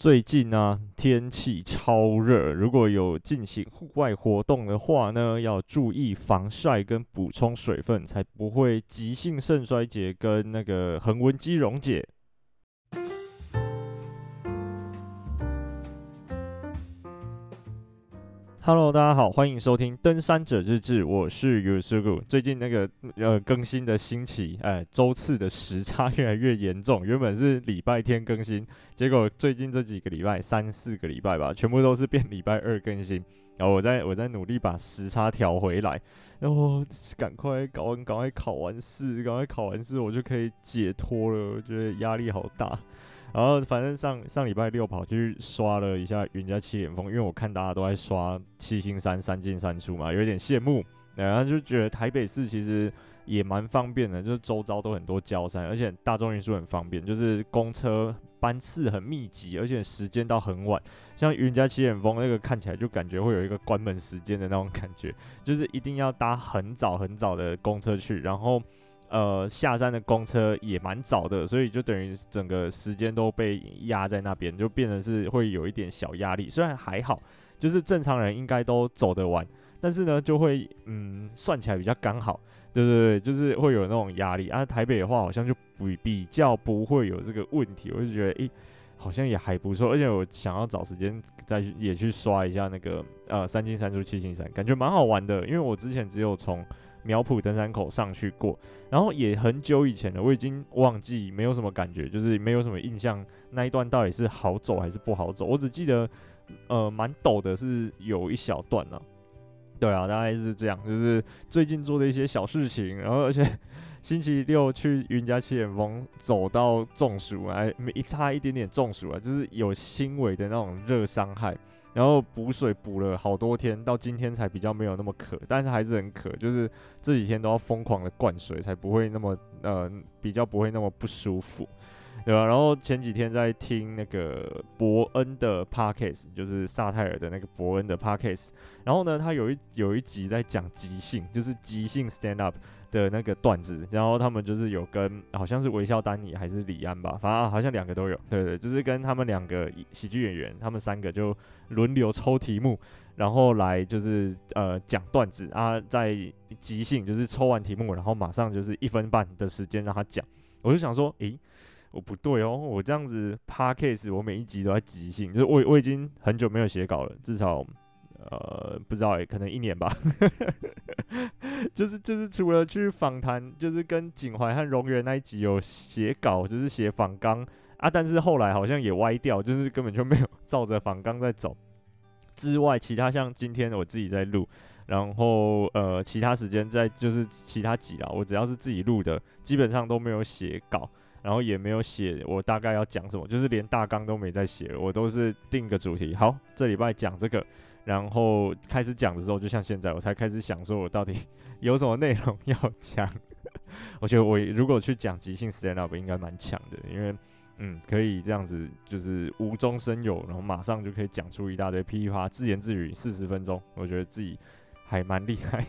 最近呢、啊，天气超热，如果有进行户外活动的话呢，要注意防晒跟补充水分，才不会急性肾衰竭跟那个横纹肌溶解。Hello，大家好，欢迎收听《登山者日志》，我是 Yusuku。最近那个呃更新的星期，哎，周次的时差越来越严重。原本是礼拜天更新，结果最近这几个礼拜，三四个礼拜吧，全部都是变礼拜二更新。然后我在我在努力把时差调回来，然后赶快搞完，赶快考完试，赶快考完试，我就可以解脱了。我觉得压力好大。然后反正上上礼拜六跑去刷了一下云嘉七连峰，因为我看大家都在刷七星山三进三出嘛，有点羡慕。然后就觉得台北市其实也蛮方便的，就是周遭都很多郊山，而且大众运输很方便，就是公车班次很密集，而且时间到很晚。像云嘉七点峰那个看起来就感觉会有一个关门时间的那种感觉，就是一定要搭很早很早的公车去，然后。呃，下山的公车也蛮早的，所以就等于整个时间都被压在那边，就变得是会有一点小压力。虽然还好，就是正常人应该都走得完，但是呢，就会嗯算起来比较刚好，对对对，就是会有那种压力。啊，台北的话好像就比比较不会有这个问题，我就觉得诶、好像也还不错。而且我想要找时间再去也去刷一下那个呃三进三出七星山，感觉蛮好玩的，因为我之前只有从。苗圃登山口上去过，然后也很久以前了，我已经忘记，没有什么感觉，就是没有什么印象，那一段到底是好走还是不好走，我只记得，呃，蛮陡的，是有一小段呢、啊。对啊，大概是这样，就是最近做的一些小事情，然后而且星期六去云家七连峰走到中暑，还没差一点点中暑啊，就是有轻微的那种热伤害。然后补水补了好多天，到今天才比较没有那么渴，但是还是很渴，就是这几天都要疯狂的灌水，才不会那么呃比较不会那么不舒服，对吧？然后前几天在听那个伯恩的 podcast，就是萨泰尔的那个伯恩的 podcast，然后呢，他有一有一集在讲即兴，就是即兴 stand up。的那个段子，然后他们就是有跟好像是微笑丹尼还是李安吧，反正好像两个都有，对对，就是跟他们两个喜剧演员，他们三个就轮流抽题目，然后来就是呃讲段子啊，在即兴就是抽完题目，然后马上就是一分半的时间让他讲，我就想说，诶，我不对哦，我这样子 Podcast 我每一集都在即兴，就是我我已经很久没有写稿了，至少。呃，不知道诶，可能一年吧。就是就是除了去访谈，就是跟景怀和荣源那一集有写稿，就是写访纲啊，但是后来好像也歪掉，就是根本就没有 照着访纲在走。之外，其他像今天我自己在录，然后呃，其他时间在就是其他集啦，我只要是自己录的，基本上都没有写稿，然后也没有写我大概要讲什么，就是连大纲都没在写，我都是定个主题，好，这礼拜讲这个。然后开始讲的时候，就像现在，我才开始想说，我到底有什么内容要讲。我觉得我如果去讲即兴 stand up，应该蛮强的，因为嗯，可以这样子，就是无中生有，然后马上就可以讲出一大堆噼里啪自言自语四十分钟，我觉得自己还蛮厉害。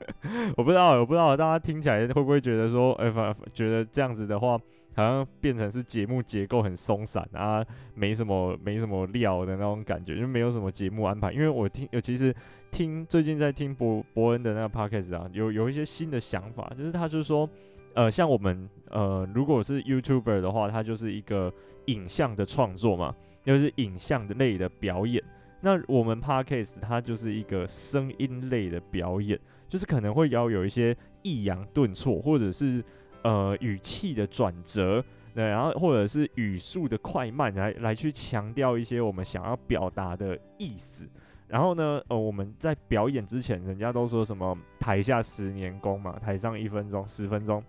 我不知道，我不知道大家听起来会不会觉得说，哎，反觉得这样子的话。好像变成是节目结构很松散啊，没什么没什么料的那种感觉，就没有什么节目安排。因为我听，尤其实听最近在听伯伯恩的那个 podcast 啊，有有一些新的想法，就是他就是说，呃，像我们呃，如果是 YouTuber 的话，他就是一个影像的创作嘛，就是影像的类的表演。那我们 podcast 它就是一个声音类的表演，就是可能会要有一些抑扬顿挫，或者是。呃，语气的转折，对，然后或者是语速的快慢，来来去强调一些我们想要表达的意思。然后呢，呃，我们在表演之前，人家都说什么台下十年功嘛，台上一分钟、十分钟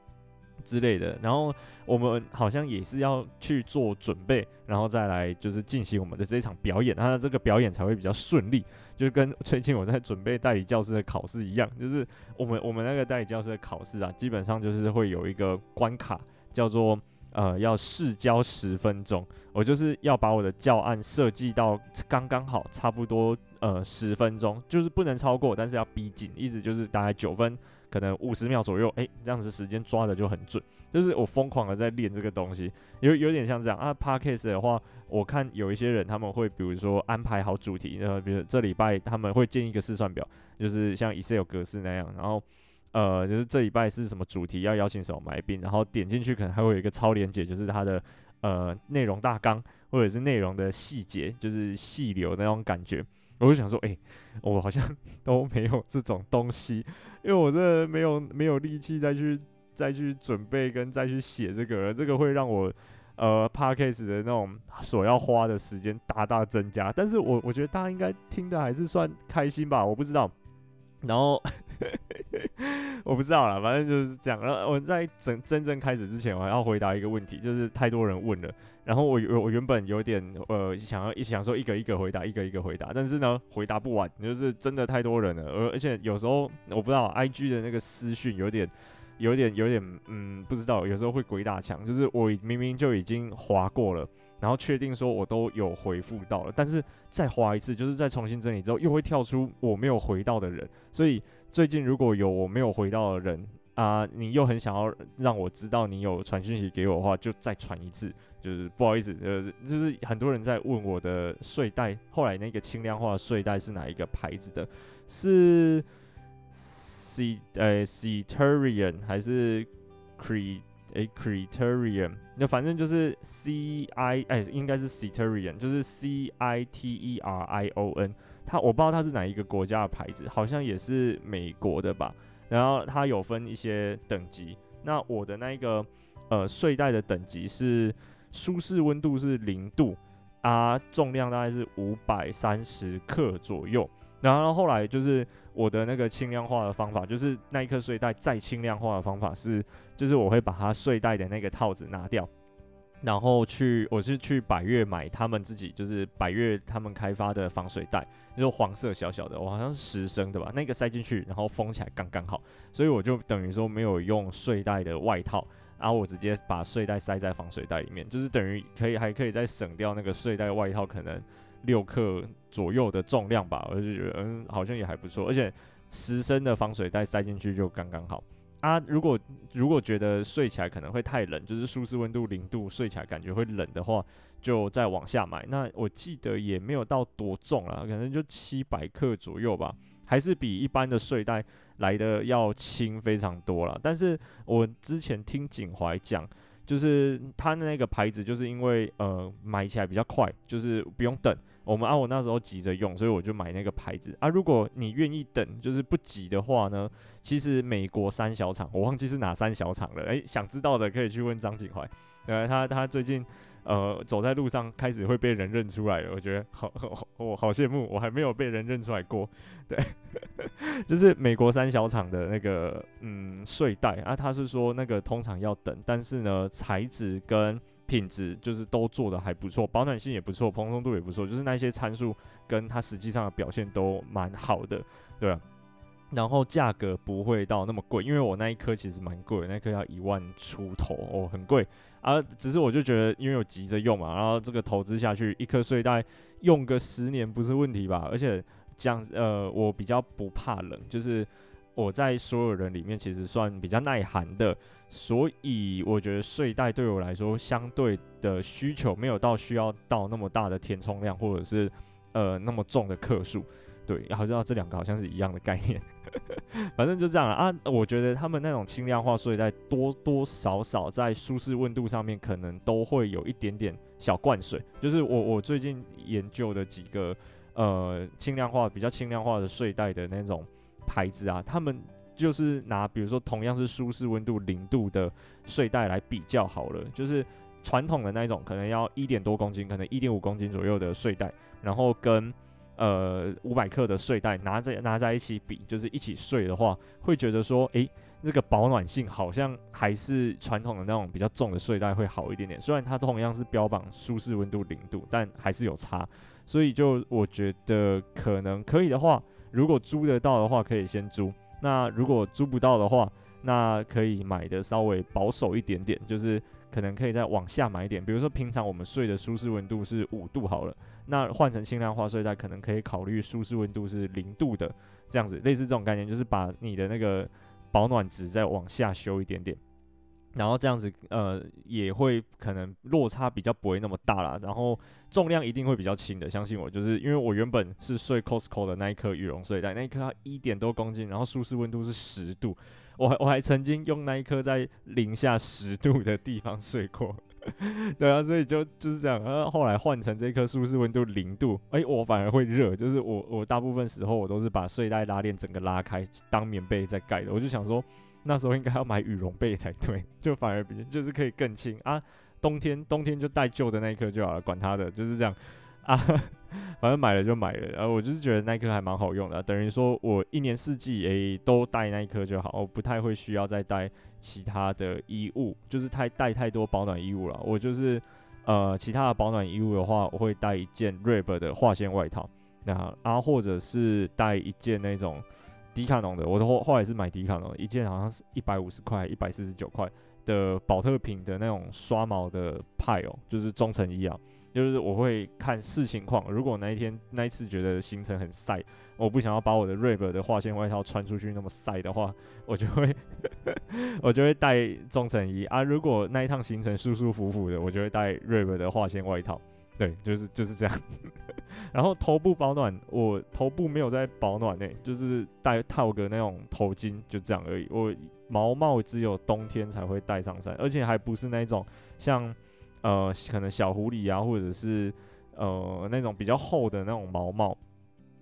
之类的。然后我们好像也是要去做准备，然后再来就是进行我们的这一场表演，那这个表演才会比较顺利。就跟 最近我在准备代理教师的考试一样，就是我们我们那个代理教师的考试啊，基本上就是会有一个关卡，叫做呃要试教十分钟。我就是要把我的教案设计到刚刚好，差不多呃十分钟，就是不能超过，但是要逼近，一直就是大概九分，可能五十秒左右，诶，这样子时间抓的就很准。就是我疯狂的在练这个东西，有有点像这样啊。Parks 的话，我看有一些人他们会比如说安排好主题，然后比如这礼拜他们会建一个试算表，就是像 Excel 格式那样，然后呃就是这礼拜是什么主题，要邀请什么来宾，然后点进去可能还会有一个超连接，就是它的呃内容大纲或者是内容的细节，就是细流那种感觉。我就想说，哎、我好像 都没有这种东西，因为我这没有没有力气再去再去准备跟再去写这个，这个会让我呃 p a r k a s 的那种所要花的时间大大增加。但是我我觉得大家应该听的还是算开心吧，我不知道。然后 我不知道啦，反正就是这样。然后我在真真正开始之前，我还要回答一个问题，就是太多人问了。然后我我原本有点呃想要一想说一个一个回答，一个一个回答，但是呢回答不完，就是真的太多人了，而而且有时候我不知道 IG 的那个私讯有点有点有点嗯不知道，有时候会鬼打墙，就是我明明就已经滑过了，然后确定说我都有回复到了，但是再滑一次，就是再重新整理之后又会跳出我没有回到的人，所以最近如果有我没有回到的人啊，你又很想要让我知道你有传讯息给我的话，就再传一次。就是不好意思，呃，就是很多人在问我的睡袋，后来那个轻量化睡袋是哪一个牌子的？是 C 呃，Ceterian 还是 Cre 诶 Criterion？那反正就是 C I 哎，应该是 Criterion，就是 C I T E R I O N。它我不知道它是哪一个国家的牌子，好像也是美国的吧。然后它有分一些等级，那我的那个呃睡袋的等级是。舒适温度是零度啊，重量大概是五百三十克左右。然后后来就是我的那个轻量化的方法，就是那一颗睡袋再轻量化的方法是，就是我会把它睡袋的那个套子拿掉，然后去我是去百越买他们自己就是百越他们开发的防水袋，就是黄色小小的，我好像是十升的吧，那个塞进去然后封起来刚刚好，所以我就等于说没有用睡袋的外套。然后我直接把睡袋塞在防水袋里面，就是等于可以还可以再省掉那个睡袋外套可能六克左右的重量吧，我就觉得嗯好像也还不错，而且十升的防水袋塞进去就刚刚好啊。如果如果觉得睡起来可能会太冷，就是舒适温度零度，睡起来感觉会冷的话，就再往下买。那我记得也没有到多重啦，可能就七百克左右吧，还是比一般的睡袋。来的要轻非常多了，但是我之前听景怀讲，就是他的那个牌子，就是因为呃买起来比较快，就是不用等。我们啊，我那时候急着用，所以我就买那个牌子啊。如果你愿意等，就是不急的话呢，其实美国三小厂，我忘记是哪三小厂了。诶、想知道的可以去问张景怀，呃，他他最近。呃，走在路上开始会被人认出来了，我觉得好好，我好羡慕，我还没有被人认出来过。对，就是美国三小厂的那个嗯睡袋啊，他是说那个通常要等，但是呢材质跟品质就是都做得还不错，保暖性也不错，蓬松度也不错，就是那些参数跟它实际上的表现都蛮好的，对啊。然后价格不会到那么贵，因为我那一颗其实蛮贵的，那颗要一万出头哦，很贵啊。只是我就觉得，因为我急着用嘛，然后这个投资下去，一颗睡袋用个十年不是问题吧？而且这样呃，我比较不怕冷，就是我在所有人里面其实算比较耐寒的，所以我觉得睡袋对我来说相对的需求没有到需要到那么大的填充量，或者是呃那么重的克数。对，好像这两个好像是一样的概念。反正就这样了啊！我觉得他们那种轻量化睡袋多多少少在舒适温度上面可能都会有一点点小灌水。就是我我最近研究的几个呃轻量化比较轻量化的睡袋的那种牌子啊，他们就是拿比如说同样是舒适温度零度的睡袋来比较好了。就是传统的那种可能要一点多公斤，可能一点五公斤左右的睡袋，然后跟呃，五百克的睡袋拿在拿在一起比，就是一起睡的话，会觉得说，诶、欸，这个保暖性好像还是传统的那种比较重的睡袋会好一点点。虽然它同样是标榜舒适温度零度，但还是有差。所以就我觉得可能可以的话，如果租得到的话，可以先租。那如果租不到的话，那可以买的稍微保守一点点，就是。可能可以再往下买一点，比如说平常我们睡的舒适温度是五度好了，那换成轻量化睡袋，可能可以考虑舒适温度是零度的，这样子类似这种概念，就是把你的那个保暖值再往下修一点点。然后这样子，呃，也会可能落差比较不会那么大啦。然后重量一定会比较轻的，相信我，就是因为我原本是睡 cosco 的那一颗羽绒睡袋，那一颗它一点多公斤，然后舒适温度是十度，我还我还曾经用那一颗在零下十度的地方睡过。对啊，所以就就是这样。然后后来换成这颗舒适温度零度，哎，我反而会热，就是我我大部分时候我都是把睡袋拉链整个拉开当棉被在盖的，我就想说。那时候应该要买羽绒被才对，就反而比就是可以更轻啊。冬天冬天就带旧的那一颗就好了，管它的，就是这样啊。反正买了就买了，然后我就是觉得那一颗还蛮好用的，等于说我一年四季诶、都带那一颗就好，我不太会需要再带其他的衣物，就是太带太多保暖衣物了。我就是呃其他的保暖衣物的话，我会带一件 Rib 的化纤外套，那啊或者是带一件那种。迪卡侬的，我的后后来是买迪卡侬一件，好像是一百五十块、一百四十九块的宝特瓶的那种刷毛的派哦，就是中层衣啊。就是我会看视情况，如果那一天那一次觉得行程很晒，我不想要把我的 Rib 的化纤外套穿出去那么晒的话，我就会 我就会带中层衣啊。如果那一趟行程舒舒服服的，我就会带 Rib 的化纤外套。对，就是就是这样。然后头部保暖，我头部没有在保暖内，就是戴套个那种头巾，就这样而已。我毛帽只有冬天才会戴上山，而且还不是那种像呃可能小狐狸啊，或者是呃那种比较厚的那种毛帽，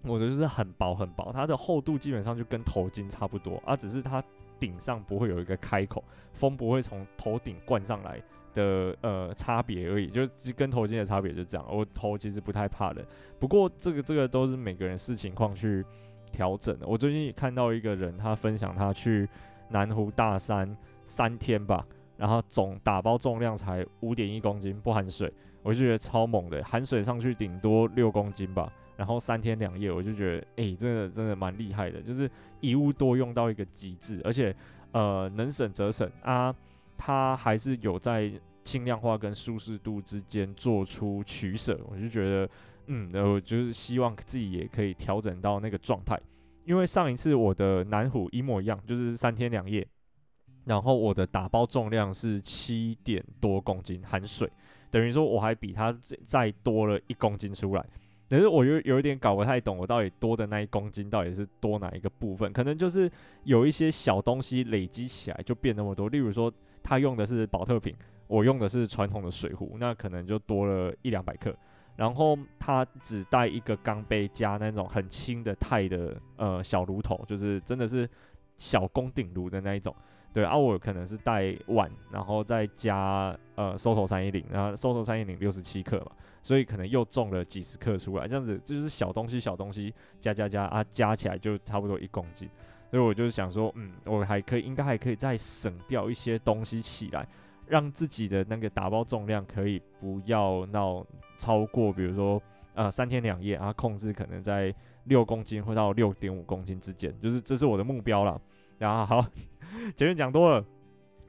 我的就是很薄很薄，它的厚度基本上就跟头巾差不多啊，只是它顶上不会有一个开口，风不会从头顶灌上来。的呃差别而已，就跟头巾的差别就这样。我头其实不太怕的，不过这个这个都是每个人视情况去调整的。我最近也看到一个人，他分享他去南湖大山三天吧，然后总打包重量才五点一公斤，不含水，我就觉得超猛的，含水上去顶多六公斤吧。然后三天两夜，我就觉得哎、真的真的蛮厉害的，就是一物多用到一个极致，而且呃能省则省啊。他还是有在轻量化跟舒适度之间做出取舍，我就觉得，嗯，我就是希望自己也可以调整到那个状态。因为上一次我的南虎一模一样，就是三天两夜，然后我的打包重量是七点多公斤含水，等于说我还比他再多了一公斤出来。可是我有有一点搞不太懂，我到底多的那一公斤到底是多哪一个部分？可能就是有一些小东西累积起来就变那么多，例如说。他用的是宝特瓶，我用的是传统的水壶，那可能就多了一两百克。然后他只带一个钢杯加那种很轻的钛的呃小炉头，就是真的是小公顶炉的那一种。对啊，我可能是带碗，然后再加呃 SOTO 三一零，然后 SOTO 三一零六十七克嘛，所以可能又重了几十克出来。这样子就是小东西小东西加加加啊，加起来就差不多一公斤。所以我就是想说，嗯，我还可以，应该还可以再省掉一些东西起来，让自己的那个打包重量可以不要闹超过，比如说呃三天两夜，然后控制可能在六公斤或到六点五公斤之间，就是这是我的目标了。然后好，前面讲多了，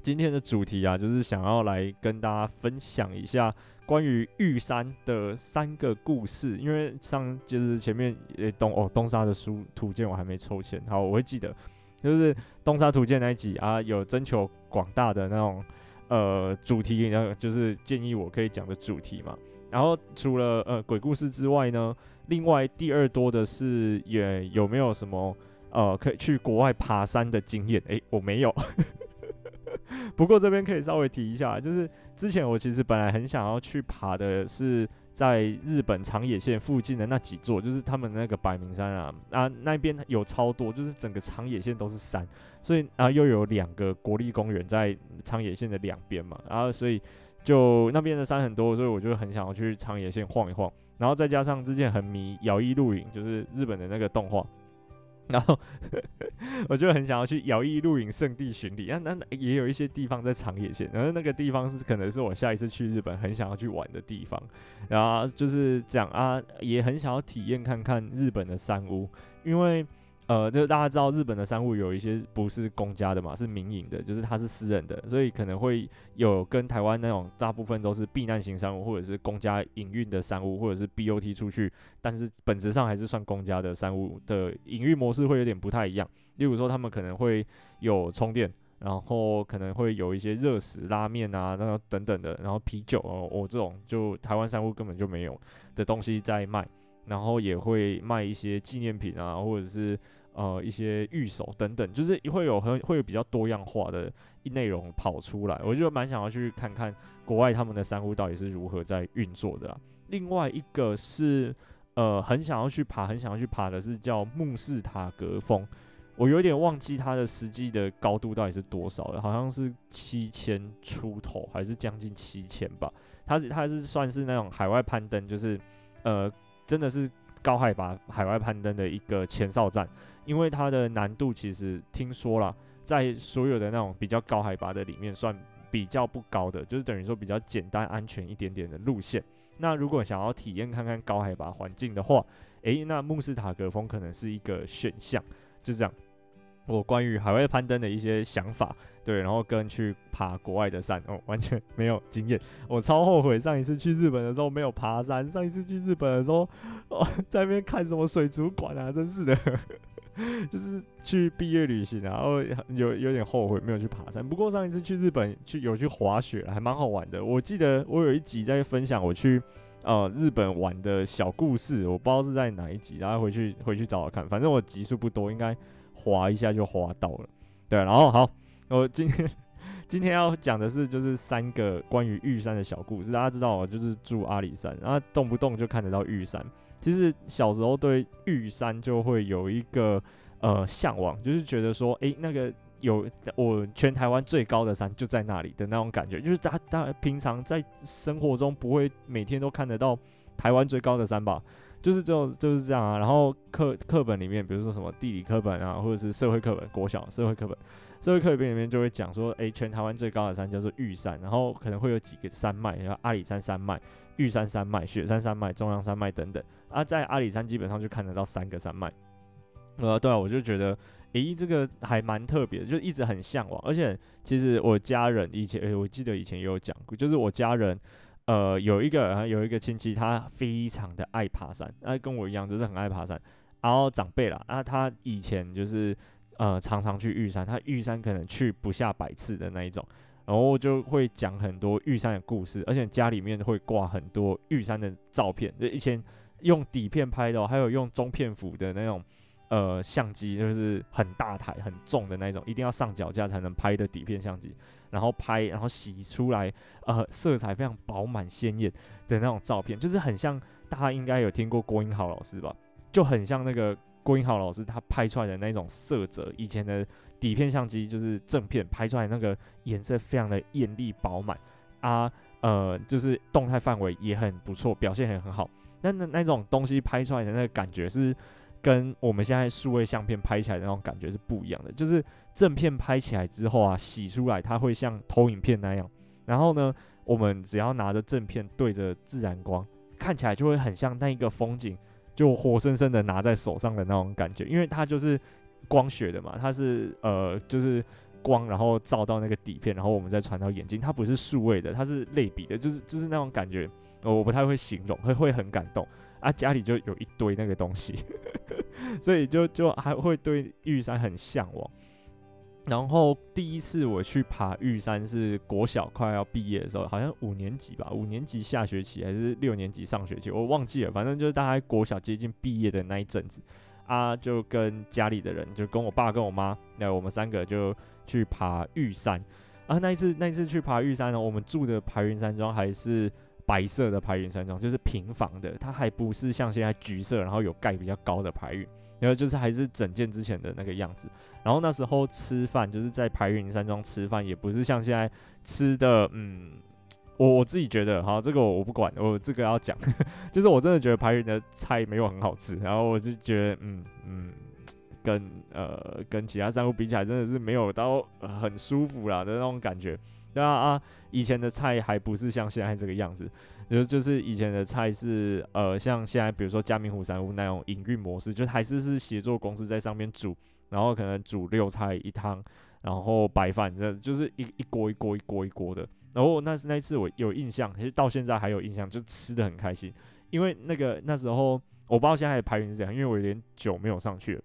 今天的主题啊，就是想要来跟大家分享一下。关于玉山的三个故事，因为上就是前面也东哦东沙的书图鉴我还没抽签，好，我会记得，就是东沙图鉴那一集啊，有征求广大的那种呃主题，然后就是建议我可以讲的主题嘛。然后除了呃鬼故事之外呢，另外第二多的是也有没有什么呃可以去国外爬山的经验？诶，我没有。不过这边可以稍微提一下，就是之前我其实本来很想要去爬的是在日本长野县附近的那几座，就是他们那个百名山啊啊那边有超多，就是整个长野县都是山，所以啊又有两个国立公园在长野县的两边嘛，然后所以就那边的山很多，所以我就很想要去长野县晃一晃，然后再加上之前很迷摇曳露营，就是日本的那个动画。然后我就很想要去摇曳露营圣地巡礼，那那也有一些地方在长野县，然后那个地方是可能是我下一次去日本很想要去玩的地方，然后就是讲啊，也很想要体验看看日本的山屋，因为。呃，就是大家知道日本的商务有一些不是公家的嘛，是民营的，就是它是私人的，所以可能会有跟台湾那种大部分都是避难型商务，或者是公家营运的商务，或者是 BOT 出去，但是本质上还是算公家的商务的营运模式会有点不太一样。例如说，他们可能会有充电，然后可能会有一些热食、拉面啊，那等等的，然后啤酒哦，我、这种就台湾商务根本就没有的东西在卖，然后也会卖一些纪念品啊，或者是呃一些御守等等，就是会有很会有比较多样化的内容跑出来，我就蛮想要去看看国外他们的山屋到底是如何在运作的、另外一个是呃很想要去爬，很想要去爬的是叫慕士塔格峰。我有点忘记它的实际的高度到底是多少了，好像是七千出头，还是将近七千吧。它是它是算是那种海外攀登，就是呃真的是高海拔海外攀登的一个前哨站，因为它的难度其实听说啦，在所有的那种比较高海拔的里面算比较不高的，就是等于说比较简单安全一点点的路线。那如果想要体验看看高海拔环境的话，诶，那穆斯塔格峰可能是一个选项，就这样。我关于海外攀登的一些想法，对，然后跟去爬国外的山，哦，完全没有经验。我超后悔上一次去日本的时候没有爬山。上一次去日本的时候，哦，在那边看什么水族馆啊，真是的，就是去毕业旅行啊，然后有有点后悔没有去爬山。不过上一次去日本去有去滑雪，还蛮好玩的。我记得我有一集在分享我去呃日本玩的小故事，我不知道是在哪一集，然后回去回去找找看。反正我集数不多，应该。滑一下就滑到了，对，然后好，我今天 今天要讲的是就是三个关于玉山的小故事。大家知道我就是住阿里山，然后动不动就看得到玉山。其实小时候对玉山就会有一个呃向往，就是觉得说，诶，那个有我全台湾最高的山就在那里的那种感觉，就是大家大家平常在生活中不会每天都看得到台湾最高的山吧。就是就就是这样啊，然后课课本里面，比如说什么地理课本啊，或者是社会课本，国小社会课本，社会课本里面就会讲说，诶，全台湾最高的山叫做玉山，然后可能会有几个山脉，然后阿里山山脉、玉山山脉、雪山山脉、中央山脉等等。啊，在阿里山基本上就看得到三个山脉。呃，对啊，我就觉得，诶，这个还蛮特别的，就一直很向往。而且其实我家人以前，诶，我记得以前也有讲过，就是我家人。呃，有一个有一个亲戚，他非常的爱爬山，那跟我一样，就是很爱爬山。然后长辈啦，啊，他以前就是呃常常去玉山，他玉山可能去不下百次的那一种，然后就会讲很多玉山的故事，而且家里面会挂很多玉山的照片，就以前用底片拍的，还有用中片幅的那种呃相机，就是很大台很重的那种，一定要上脚架才能拍的底片相机。然后拍，然后洗出来，呃，色彩非常饱满鲜艳的那种照片，就是很像大家应该有听过郭英豪老师吧，就很像那个郭英豪老师他拍出来的那种色泽。以前的底片相机就是正片拍出来那个颜色非常的艳丽饱满啊，呃，就是动态范围也很不错，表现也很好。那那那种东西拍出来的那个感觉是跟我们现在数位相片拍起来的那种感觉是不一样的，就是。正片拍起来之后啊，洗出来它会像投影片那样。然后呢，我们只要拿着正片对着自然光，看起来就会很像那一个风景，就活生生的拿在手上的那种感觉。因为它就是光学的嘛，它是呃就是光，然后照到那个底片，然后我们再传到眼睛。它不是数位的，它是类比的，就是就是那种感觉，我不太会形容，会会很感动。啊，家里就有一堆那个东西，所以就就还会对玉山很向往。然后第一次我去爬玉山是国小快要毕业的时候，好像五年级吧，五年级下学期还是六年级上学期，我忘记了，反正就是大概国小接近毕业的那一阵子啊，就跟家里的人，就跟我爸跟我妈，那我们三个就去爬玉山啊。那一次那一次去爬玉山呢，我们住的排云山庄还是白色的排云山庄，就是平房的，它还不是像现在橘色，然后有盖比较高的排云。然后就是还是整件之前的那个样子，然后那时候吃饭就是在排云山庄吃饭，也不是像现在吃的，嗯，我我自己觉得，好，这个我我不管，我这个要讲，就是我真的觉得排云的菜没有很好吃，然后我就觉得，嗯嗯，跟呃跟其他山屋比起来，真的是没有到、呃、很舒服啦的那种感觉，对啊啊，以前的菜还不是像现在这个样子。就就是以前的菜是呃，像现在比如说嘉明湖山屋那种营运模式，就还是是协作公司在上面煮，然后可能煮六菜一汤，然后白饭，这就是一一锅一锅一锅一锅的。然后那是那一次我有印象，其实到现在还有印象，就吃得很开心。因为那个那时候我不知道现在的排云是怎样，因为我有点久没有上去了。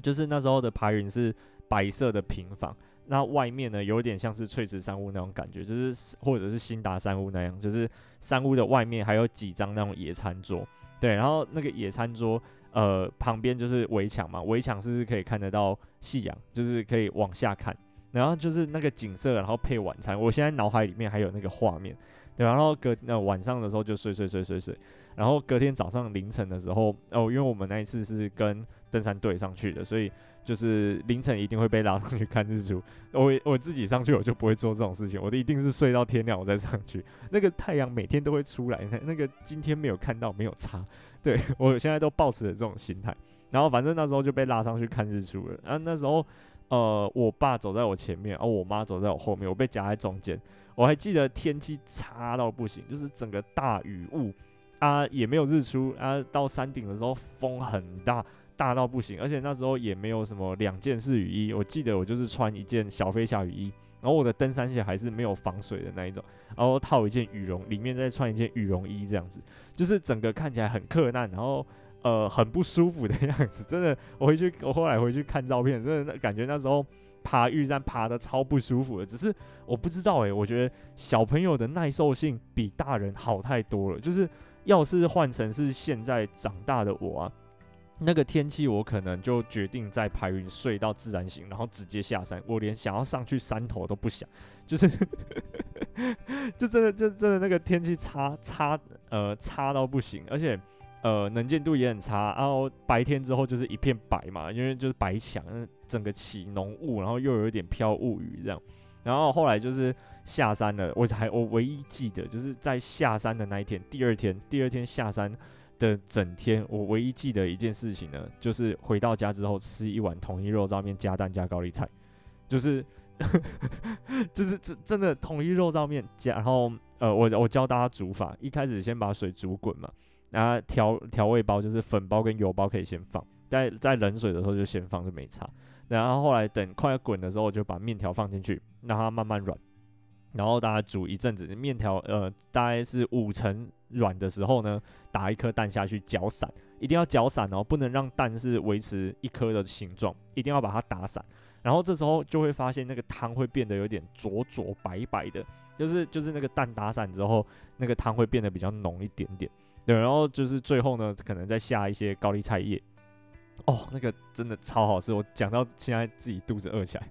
就是那时候的排云是白色的平房，那外面呢有点像是翠池山屋那种感觉，就是或者是新达山屋那样，就是山屋的外面还有几张那种野餐桌，对，然后那个野餐桌呃旁边就是围墙嘛，围墙是可以看得到夕阳，就是可以往下看，然后就是那个景色，然后配晚餐，我现在脑海里面还有那个画面，对，然后隔那晚上的时候就睡睡睡睡睡。然后隔天早上凌晨的时候，哦，因为我们那一次是跟登山队上去的，所以就是凌晨一定会被拉上去看日出。我我自己上去我就不会做这种事情，我的一定是睡到天亮我再上去。那个太阳每天都会出来，那那个今天没有看到没有差。对，我现在都抱持着这种心态。然后反正那时候就被拉上去看日出了。然后那时候呃，我爸走在我前面，然后我妈走在我后面，我被夹在中间。我还记得天气差到不行，就是整个大雨雾。啊，也没有日出啊。到山顶的时候风很大，大到不行。而且那时候也没有什么两件式雨衣，我记得我就是穿一件小飞侠雨衣，然后我的登山鞋还是没有防水的那一种，然后套一件羽绒，里面再穿一件羽绒衣，这样子，就是整个看起来很克难，然后呃很不舒服的 样子。真的，我回去我后来回去看照片，真的感觉那时候爬玉山爬得超不舒服的。只是我不知道诶、我觉得小朋友的耐受性比大人好太多了，就是。要是换成是现在长大的我啊，那个天气我可能就决定在排云睡到自然醒，然后直接下山。我连想要上去山头都不想，就是 就真的就真的那个天气差差呃差到不行，而且呃能见度也很差。然后白天之后就是一片白嘛，因为就是白墙，整个起浓雾，然后又有一点飘雾雨这样。然后后来就是下山了，我还我唯一记得就是在下山的那一天，第二天第二天下山的整天，我唯一记得一件事情呢，就是回到家之后吃一碗统一肉燥面加蛋加高丽菜，就是 就是真真的统一肉燥面加，然后呃我我教大家煮法，一开始先把水煮滚嘛，然后调调味包就是粉包跟油包可以先放，在在冷水的时候就先放就没差。然后后来等快要滚的时候，就把面条放进去，让它慢慢软。然后大家煮一阵子，面条呃大概是五成软的时候呢，打一颗蛋下去搅散，一定要搅散哦，不能让蛋是维持一颗的形状，一定要把它打散。然后这时候就会发现那个汤会变得有点浊浊白白的，就是就是那个蛋打散之后，那个汤会变得比较浓一点点。对，然后就是最后呢，可能再下一些高丽菜叶。哦，那个真的超好吃，我讲到现在自己肚子饿起来。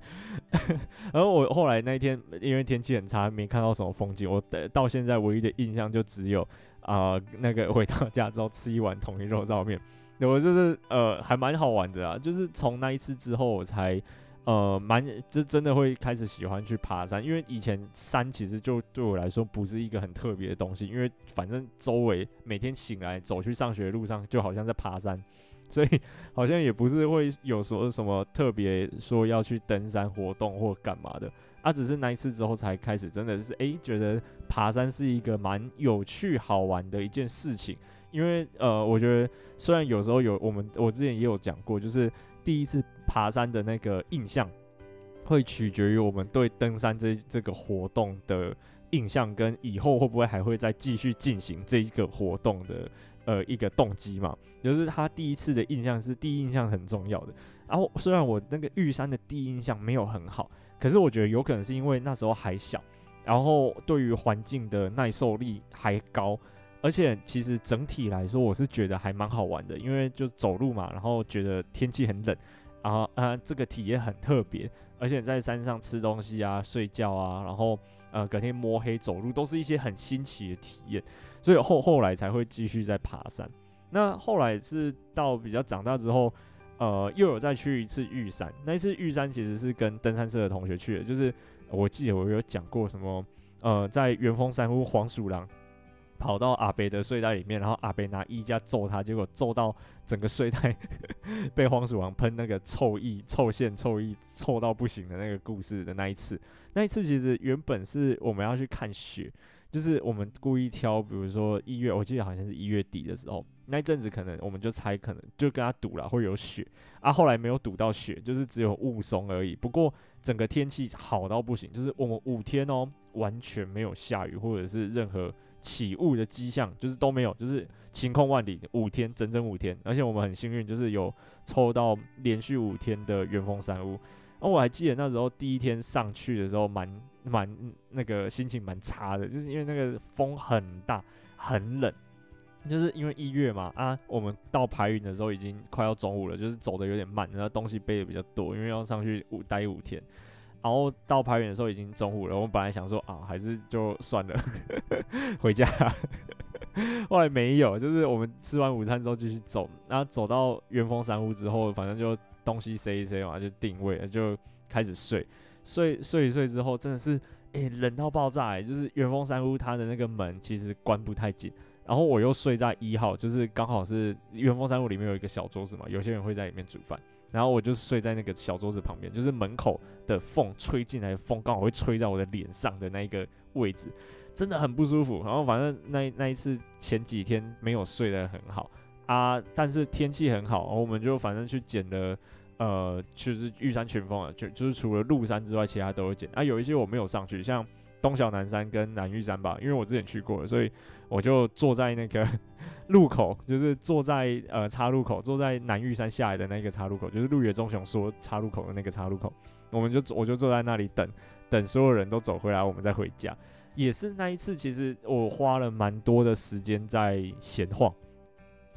然后我后来那一天，因为天气很差，没看到什么风景。我到现在唯一的印象就只有啊、那个回到家之后吃一碗统一肉燥面，我就是呃还蛮好玩的啊。就是从那一次之后，我才呃蛮就真的会开始喜欢去爬山，因为以前山其实就对我来说不是一个很特别的东西，因为反正周围每天醒来走去上学的路上，就好像在爬山。所以 好像也不是会有说什么特别说要去登山活动或干嘛的，啊，只是那一次之后才开始真的是诶、觉得爬山是一个蛮有趣好玩的一件事情。因为呃，我觉得虽然有时候有我们我之前也有讲过，就是第一次爬山的那个印象会取决于我们对登山这这个活动的印象，跟以后会不会还会再继续进行这一个活动的。呃，一个动机嘛，就是他第一次的印象是第一印象很重要的。然后虽然我那个玉山的第一印象没有很好，可是我觉得有可能是因为那时候还小，然后对于环境的耐受力还高，而且其实整体来说我是觉得还蛮好玩的，因为就走路嘛，然后觉得天气很冷，然后啊这个体验很特别，而且在山上吃东西啊、睡觉啊，然后呃隔天摸黑走路都是一些很新奇的体验。所以后后来才会继续在爬山。那后来是到比较长大之后，呃，又有再去一次玉山。那一次玉山其实是跟登山社的同学去的，就是我记得我有讲过什么，呃，在元丰山屋黄鼠狼跑到阿北的睡袋里面，然后阿北拿衣架揍他，结果揍到整个睡袋 被黄鼠狼喷那个臭意、臭线、臭意臭到不行的那个故事的那一次。那一次其实原本是我们要去看雪。就是我们故意挑，比如说一月，我记得好像是一月底的时候，那一阵子可能我们就猜，可能就跟他赌了会有雪啊。后来没有赌到雪，就是只有雾凇而已。不过整个天气好到不行，就是我们五天哦，完全没有下雨或者是任何起雾的迹象，就是都没有，就是晴空万里五天，整整五天。而且我们很幸运，就是有抽到连续五天的元丰山屋。哦我还记得那时候第一天上去的时候蛮，蛮那个心情蛮差的，就是因为那个风很大，很冷。就是因为一月嘛，啊，我们到排云的时候已经快要中午了，就是走的有点慢，然后东西背的比较多，因为要上去五待五天。然后到排云的时候已经中午了，我们本来想说啊，还是就算了，回家。后来没有，就是我们吃完午餐之后继续走，然后走到元丰山屋之后，反正就东西塞一塞嘛，就定位了，就开始睡。睡睡一睡之后，真的是诶、冷到爆炸、欸，就是元丰山屋它的那个门其实关不太紧。然后我又睡在一号，就是刚好是元丰山屋里面有一个小桌子嘛，有些人会在里面煮饭，然后我就睡在那个小桌子旁边，就是门口的缝吹进来的风刚好会吹在我的脸上的那一个位置，真的很不舒服。然后反正那那一次前几天没有睡得很好啊，但是天气很好，我们就反正去捡了，呃，就是玉山群峰啊，就就是除了鹿山之外，其他都有捡啊，有一些我没有上去，像。东小南山跟南玉山吧，因为我之前去过了，所以我就坐在那个 路口，就是坐在呃岔路口，坐在南玉山下来的那个岔路口，就是鹿野忠雄说岔路口的那个岔路口，我们就我就坐在那里等，等所有人都走回来，我们再回家。也是那一次，其实我花了蛮多的时间在闲晃。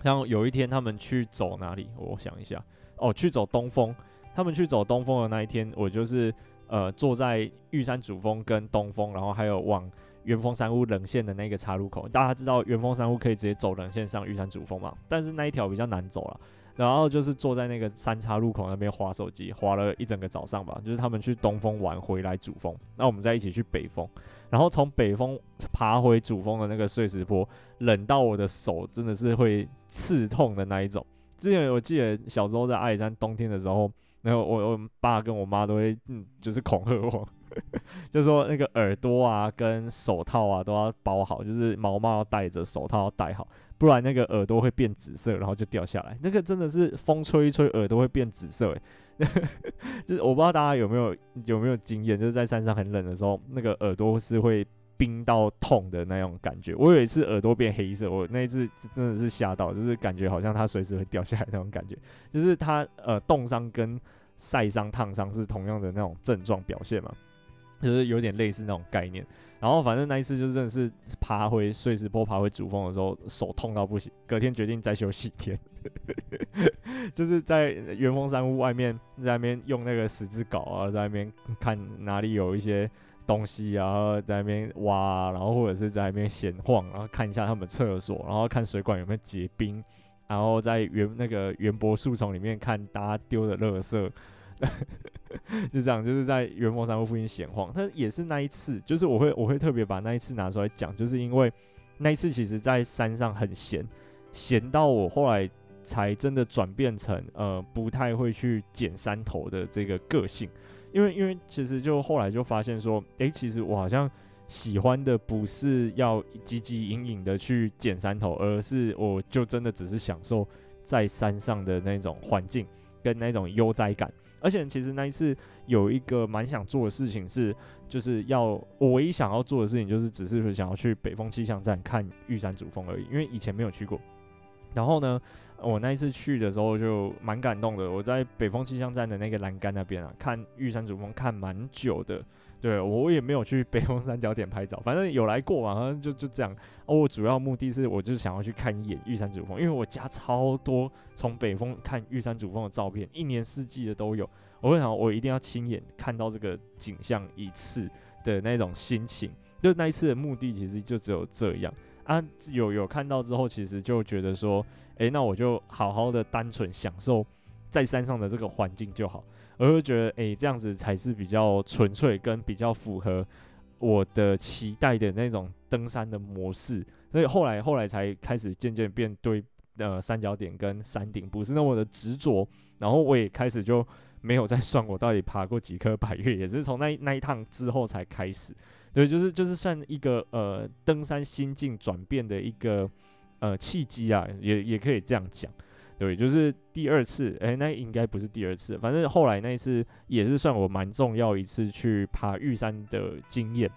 像有一天他们去走哪里，我想一下，哦，去走东峰。他们去走东峰的那一天，我就是。呃，坐在玉山主峰跟东峰，然后还有往元丰山屋棱线的那个岔路口。大家知道元丰山屋可以直接走棱线上玉山主峰嘛？但是那一条比较难走了。然后就是坐在那个三岔路口那边划手机，划了一整个早上吧。就是他们去东峰玩回来主峰，那我们再一起去北峰，然后从北峰爬回主峰的那个碎石坡，冷到我的手真的是会刺痛的那一种。之前我记得小时候在阿里山冬天的时候。然后我我爸跟我妈都会嗯，就是恐吓我，就说那个耳朵啊跟手套啊都要包好，就是毛帽要戴着，手套要戴好，不然那个耳朵会变紫色，然后就掉下来。那个真的是风吹一吹，耳朵会变紫色诶，就是我不知道大家有没有有没有经验，就是在山上很冷的时候，那个耳朵是会。冰到痛的那种感觉，我有一次耳朵变黑色，我那一次真的是吓到，就是感觉好像它随时会掉下来那种感觉，就是它呃冻伤跟晒伤、烫伤是同样的那种症状表现嘛，就是有点类似那种概念。然后反正那一次就真的是爬回碎石坡、爬回主峰的时候，手痛到不行，隔天决定再休息一天，就是在元峰山屋外面，在那边用那个十字镐啊，在那边看哪里有一些。东西，然后在那边挖，然后或者是在那边闲晃，然后看一下他们厕所，然后看水管有没有结冰，然后在原那个原柏 树丛里面看大家丢的垃圾，就这样，就是在元丰山屋附近闲晃。但也是那一次，就是我会我会特别把那一次拿出来讲，就是因为那一次其实在山上很闲，闲到我后来才真的转变成呃不太会去捡山头的这个个性。因为，因为其实就后来就发现说，诶，其实我好像喜欢的不是要汲汲营营的去捡山头，而是我就真的只是享受在山上的那种环境跟那种悠哉感。而且，其实那一次有一个蛮想做的事情是，就是要我唯一想要做的事情就是只是想要去北峰气象站看玉山主峰而已，因为以前没有去过。然后呢，我那一次去的时候就蛮感动的。我在北峰气象站的那个栏杆那边啊，看玉山主峰看蛮久的。对，我也没有去北峰三角点拍照，反正有来过嘛，就就这样。哦，我主要目的是我就是想要去看一眼玉山主峰，因为我家超多从北峰看玉山主峰的照片，一年四季的都有。我会想，我一定要亲眼看到这个景象一次的那种心情。就那一次的目的其实就只有这样。啊，有有看到之后，其实就觉得说，诶、那我就好好的单纯享受在山上的这个环境就好。我就觉得，诶、这样子才是比较纯粹跟比较符合我的期待的那种登山的模式。所以后来后来才开始渐渐变对呃三角点跟山顶不是那么的执着。然后我也开始就没有再算我到底爬过几颗百岳，也是从那那一趟之后才开始。对，就是就是算一个呃登山心境转变的一个呃契机啊，也也可以这样讲。对，就是第二次，诶，那应该不是第二次，反正后来那一次也是算我蛮重要一次去爬玉山的经验。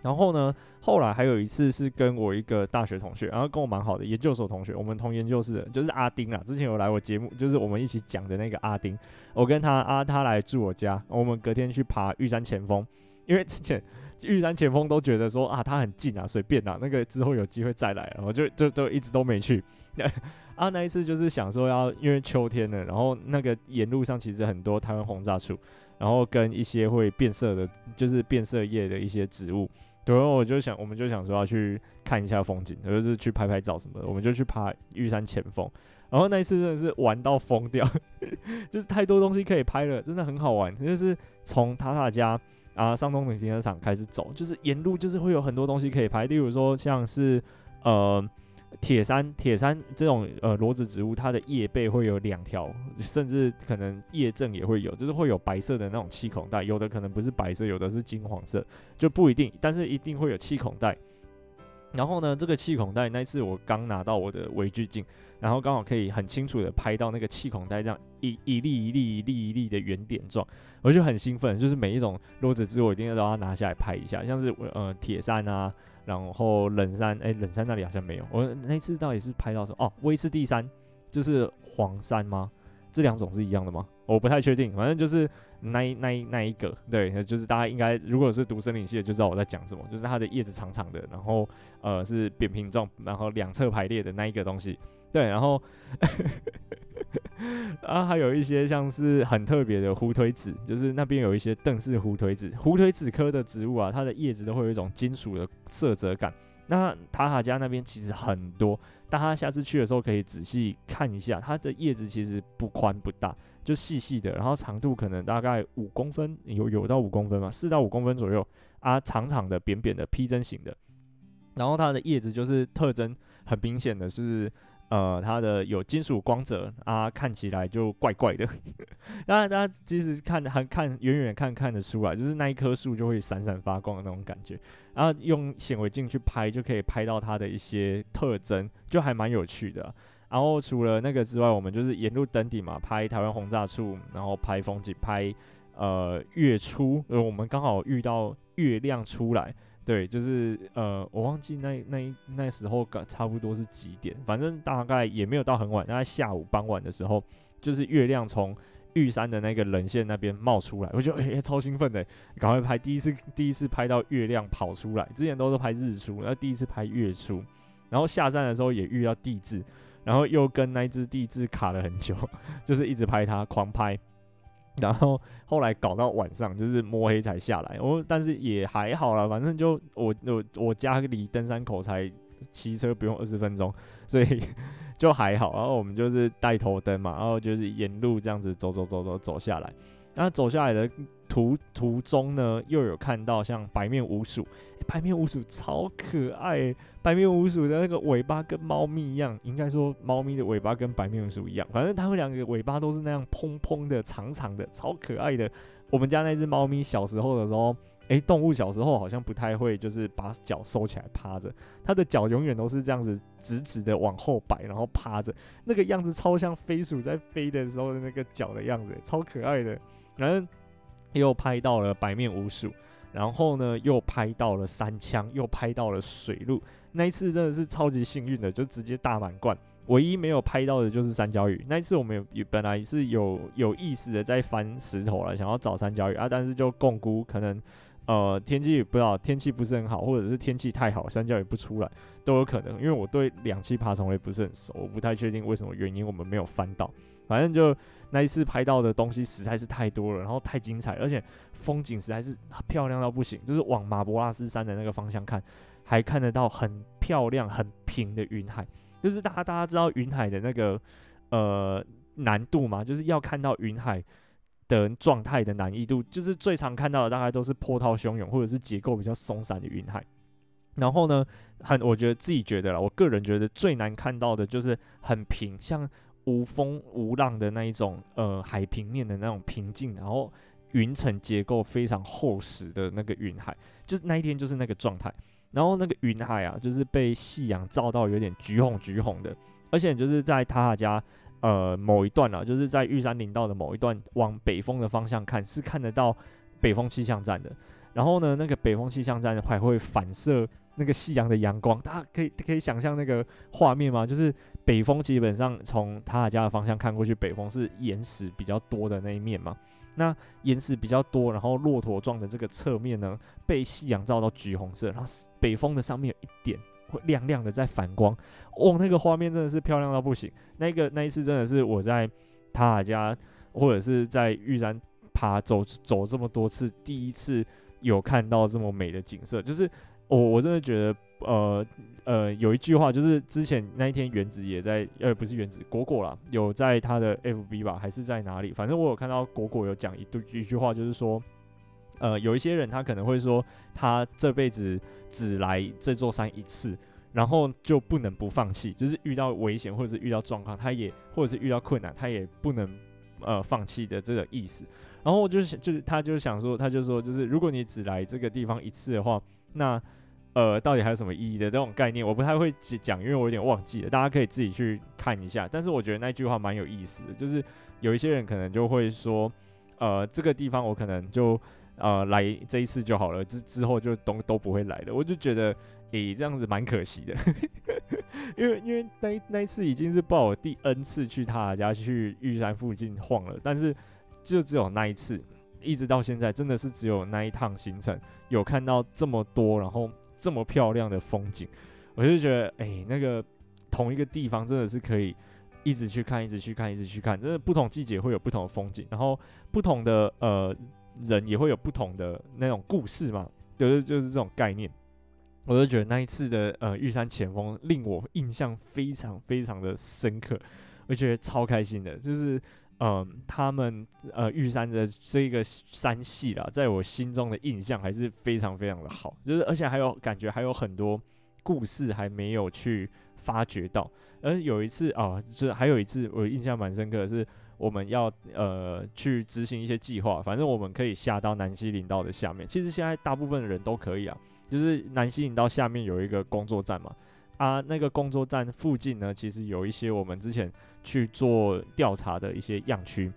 然后呢，后来还有一次是跟我一个大学同学，然后跟我蛮好的研究所同学，我们同研究室的，就是阿丁啊，之前有来我节目，就是我们一起讲的那个阿丁，我跟他啊，他来住我家，我们隔天去爬玉山前锋，因为之前玉山前锋都觉得说啊，他很近啊，随便啊，那个之后有机会再来，我就就都一直都没去。啊，那一次就是想说要，因为秋天了，然后那个沿路上其实很多台湾轰炸树，然后跟一些会变色的，就是变色叶的一些植物。对，然后我就想，我们就想说要去看一下风景，就是去拍拍照什么的。我们就去爬玉山前锋，然后那一次真的是玩到疯掉，就是太多东西可以拍了，真的很好玩。就是从塔塔家啊上东门停车场开始走，就是沿路就是会有很多东西可以拍，例如说像是呃。铁杉，铁杉这种呃裸子植物，它的叶背会有两条，甚至可能叶正也会有，就是会有白色的那种气孔带，有的可能不是白色，有的是金黄色，就不一定，但是一定会有气孔带。然后呢，这个气孔袋那一次我刚拿到我的微距镜，然后刚好可以很清楚的拍到那个气孔袋这样一一粒一粒一粒一粒的圆点状，我就很兴奋，就是每一种裸子植物我一定要让它拿下来拍一下，像是呃铁杉啊。然后冷杉，哎，冷杉那里好像没有。我那次到底是拍到什么？哦，威士蒂山，就是黄山吗？这两种是一样的吗？我不太确定。反正就是那一那一那一个，对，就是大家应该如果是读森林系的，就知道我在讲什么。就是它的叶子长长的，然后呃是扁平状，然后两侧排列的那一个东西。对，然后。啊，还有一些像是很特别的胡腿子，就是那边有一些邓氏胡腿子，胡腿子科的植物啊，它的叶子都会有一种金属的色泽感。那塔塔家那边其实很多，大家下次去的时候可以仔细看一下，它的叶子其实不宽不大，就细细的，然后长度可能大概五公分，有有到五公分嘛，四到五公分左右啊，长长的、扁扁的、披针型的，然后它的叶子就是特征很明显的是。呃，它的有金属光泽啊，看起来就怪怪的。当然，大家其实看还看远远看看得出来，就是那一棵树就会闪闪发光的那种感觉。然后用显微镜去拍，就可以拍到它的一些特征，就还蛮有趣的。然后除了那个之外，我们就是沿路登顶嘛，拍台湾轰炸树，然后拍风景，拍呃月出，呃，我们刚好遇到月亮出来。对，就是呃，我忘记那那那时候差不多是几点，反正大概也没有到很晚，大概下午傍晚的时候，就是月亮从玉山的那个棱线那边冒出来，我就哎、超兴奋的，赶快拍，第一次第一次拍到月亮跑出来，之前都是拍日出，然后第一次拍月出，然后下山的时候也遇到地质，然后又跟那只地质卡了很久，就是一直拍它，狂拍。然后后来搞到晚上，就是摸黑才下来。我但是也还好啦，反正就我我我家离登山口才骑车不用二十分钟，所以 就还好。然后我们就是带头灯嘛，然后就是沿路这样子走走走走走下来。然后走下来的途途中呢，又有看到像白面鼯鼠，白面鼯鼠超可爱、白面鼯鼠的那个尾巴跟猫咪一样，应该说猫咪的尾巴跟白面鼯鼠一样，反正它们两个尾巴都是那样蓬蓬的、长长的，超可爱的。我们家那只猫咪小时候的时候，诶、动物小时候好像不太会，就是把脚收起来趴着，它的脚永远都是这样子直直的往后摆，然后趴着，那个样子超像飞鼠在飞的时候的那个脚的样子、超可爱的。然后又拍到了白面鼯鼠，然后呢又拍到了山枪，又拍到了水路。那一次真的是超级幸运的，就直接大满贯。唯一没有拍到的就是三角鱼。那一次我们有本来是有有意识的在翻石头了，想要找三角鱼啊，但是就共估可能呃天气不知道天气不是很好，或者是天气太好，山椒也不出来都有可能。因为我对两栖爬虫类不是很熟，我不太确定为什么原因我们没有翻到。反正就那一次拍到的东西实在是太多了，然后太精彩，而且风景实在是漂亮到不行。就是往马博拉斯山的那个方向看，还看得到很漂亮、很平的云海。就是大家大家知道云海的那个呃难度嘛，就是要看到云海的状态的难易度，就是最常看到的大概都是波涛汹涌或者是结构比较松散的云海。然后呢，很我觉得自己觉得啦，我个人觉得最难看到的就是很平，像。无风无浪的那一种，呃，海平面的那种平静，然后云层结构非常厚实的那个云海，就是那一天就是那个状态。然后那个云海啊，就是被夕阳照到有点橘红橘红的，而且就是在塔塔家呃某一段啊，就是在玉山林道的某一段往北峰的方向看，是看得到北峰气象站的。然后呢，那个北风气象站还会反射那个夕阳的阳光，大家可以可以想象那个画面吗？就是北风基本上从塔塔加的方向看过去，北风是岩石比较多的那一面嘛。那岩石比较多，然后骆驼状的这个侧面呢，被夕阳照到橘红色，然后北风的上面有一点会亮亮的在反光，哦，那个画面真的是漂亮到不行。那个那一次真的是我在塔塔家或者是在玉山爬走走这么多次，第一次有看到这么美的景色，就是我我真的觉得。呃呃，有一句话就是之前那一天原子也在，呃，不是原子果果啦，有在他的 FB 吧，还是在哪里？反正我有看到果果有讲一对一句话，就是说，呃，有一些人他可能会说，他这辈子只来这座山一次，然后就不能不放弃，就是遇到危险或者是遇到状况，他也或者是遇到困难，他也不能呃放弃的这个意思。然后我就是就是他就想说，他就说，就是如果你只来这个地方一次的话，那呃，到底还有什么意义的这种概念，我不太会讲，因为我有点忘记了。大家可以自己去看一下。但是我觉得那句话蛮有意思的，就是有一些人可能就会说，呃，这个地方我可能就呃来这一次就好了，之之后就都都不会来了。我就觉得，诶、这样子蛮可惜的，因为因为那那一次已经是报我第 N 次去他家去玉山附近晃了，但是就只有那一次，一直到现在真的是只有那一趟行程有看到这么多，然后。这么漂亮的风景，我就觉得，诶、那个同一个地方真的是可以一直去看，一直去看，一直去看。真的不同季节会有不同的风景，然后不同的呃人也会有不同的那种故事嘛，就是就是这种概念。我就觉得那一次的呃玉山前锋令我印象非常非常的深刻，我觉得超开心的，就是。嗯，他们呃玉山的这个山系啦，在我心中的印象还是非常非常的好，就是而且还有感觉还有很多故事还没有去发掘到。而有一次啊，就是还有一次我印象蛮深刻的是，我们要呃去执行一些计划，反正我们可以下到南溪林道的下面。其实现在大部分的人都可以啊，就是南溪林道下面有一个工作站嘛，啊那个工作站附近呢，其实有一些我们之前。去做调查的一些样区，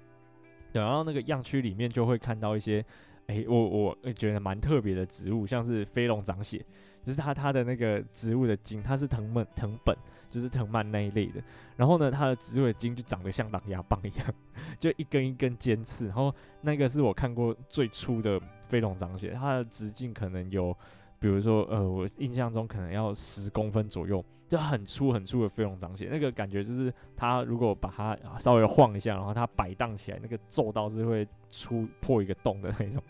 然后那个样区里面就会看到一些，哎、我我觉得蛮特别的植物，像是飞龙掌血，就是它它的那个植物的茎，它是藤本藤本，就是藤蔓那一类的。然后呢，它的植物的茎就长得像狼牙棒一样，就一根一根尖刺。然后那个是我看过最粗的飞龙长血，它的直径可能有，比如说呃，我印象中可能要十公分左右。就很粗很粗的飞龙长血，那个感觉就是它如果把它稍微晃一下，然后它摆荡起来，那个皱到是会出破一个洞的那种。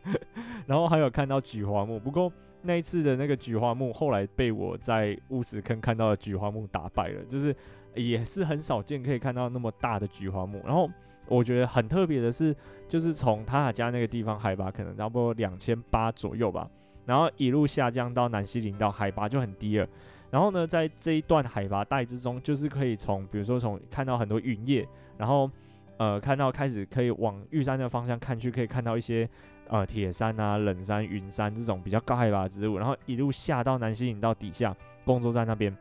然后还有看到菊花木，不过那一次的那个菊花木后来被我在乌石坑看到的菊花木打败了，就是也是很少见可以看到那么大的菊花木。然后我觉得很特别的是，就是从塔塔加那个地方海拔可能差不多两千八左右吧，然后一路下降到南西林道海拔就很低了。然后呢，在这一段海拔带之中，就是可以从，比如说从看到很多云叶，然后呃看到开始可以往玉山的方向看去，可以看到一些呃铁山啊、冷杉、云杉这种比较高海拔的植物，然后一路下到南西林道底下工作站那边，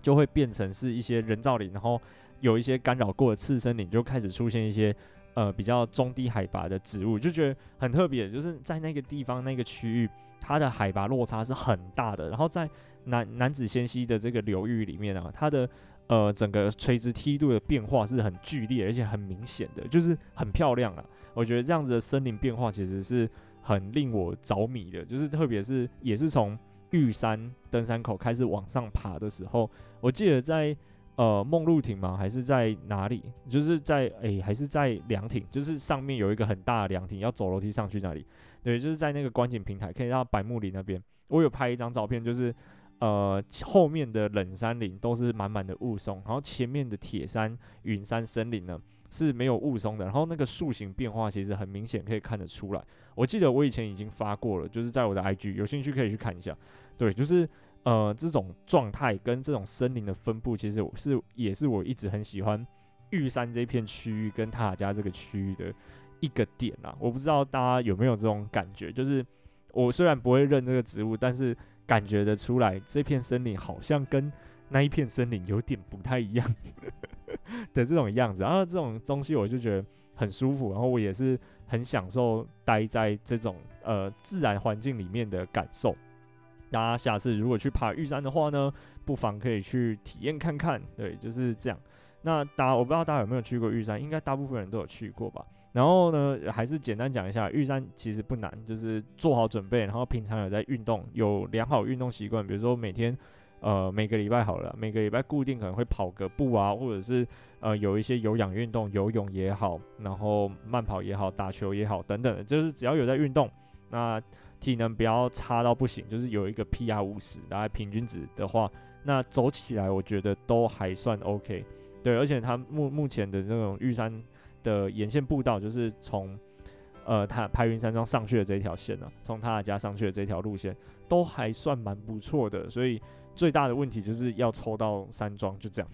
就会变成是一些人造林，然后有一些干扰过的次生林，就开始出现一些呃比较中低海拔的植物，就觉得很特别，就是在那个地方那个区域，它的海拔落差是很大的，然后在南南子仙溪的这个流域里面啊，它的呃整个垂直梯度的变化是很剧烈，而且很明显的，就是很漂亮啊。我觉得这样子的森林变化其实是很令我着迷的，就是特别是也是从玉山登山口开始往上爬的时候，我记得在呃梦露亭吗？还是在哪里？就是在诶、还是在凉亭？就是上面有一个很大的凉亭，要走楼梯上去那里。对，就是在那个观景平台，可以到白木林那边。我有拍一张照片，就是。呃，后面的冷杉林都是满满的雾凇，然后前面的铁杉、云杉森林呢是没有雾凇的，然后那个树形变化其实很明显，可以看得出来。我记得我以前已经发过了，就是在我的 IG，有兴趣可以去看一下。对，就是呃这种状态跟这种森林的分布，其实我是也是我一直很喜欢玉山这片区域跟塔塔加这个区域的一个点啊。我不知道大家有没有这种感觉，就是我虽然不会认这个植物，但是。感觉得出来，这片森林好像跟那一片森林有点不太一样 的这种样子，然后这种东西我就觉得很舒服，然后我也是很享受待在这种呃自然环境里面的感受。大家下次如果去爬玉山的话呢，不妨可以去体验看看。对，就是这样。那大家我不知道大家有没有去过玉山，应该大部分人都有去过吧。然后呢，还是简单讲一下，玉山其实不难，就是做好准备，然后平常有在运动，有良好运动习惯，比如说每天。呃，每个礼拜好了，每个礼拜固定可能会跑个步啊，或者是呃有一些有氧运动，游泳也好，然后慢跑也好，打球也好等等的，就是只要有在运动，那体能不要差到不行，就是有一个 PR 五十，大概平均值的话，那走起来我觉得都还算 OK。对，而且它目目前的这种玉山的沿线步道，就是从呃它排云山庄上去的这条线呢、啊，从他的家上去的这条路线，都还算蛮不错的，所以。最大的问题就是要抽到山庄，就这样。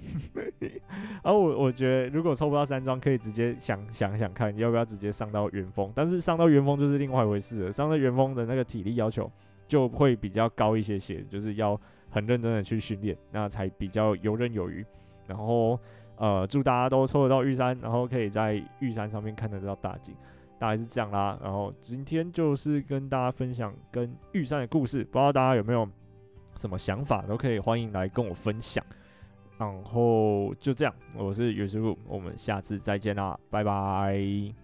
而我我觉得，如果抽不到山庄，可以直接想想想看，要不要直接上到元峰。但是上到元峰就是另外一回事了，上到元峰的那个体力要求就会比较高一些些，就是要很认真的去训练，那才比较游刃有余。然后呃，祝大家都抽得到玉山，然后可以在玉山上面看得到大景，大概是这样啦。然后今天就是跟大家分享跟玉山的故事，不知道大家有没有？什么想法都可以，欢迎来跟我分享。然后就这样，我是尤师傅，我们下次再见啦，拜拜。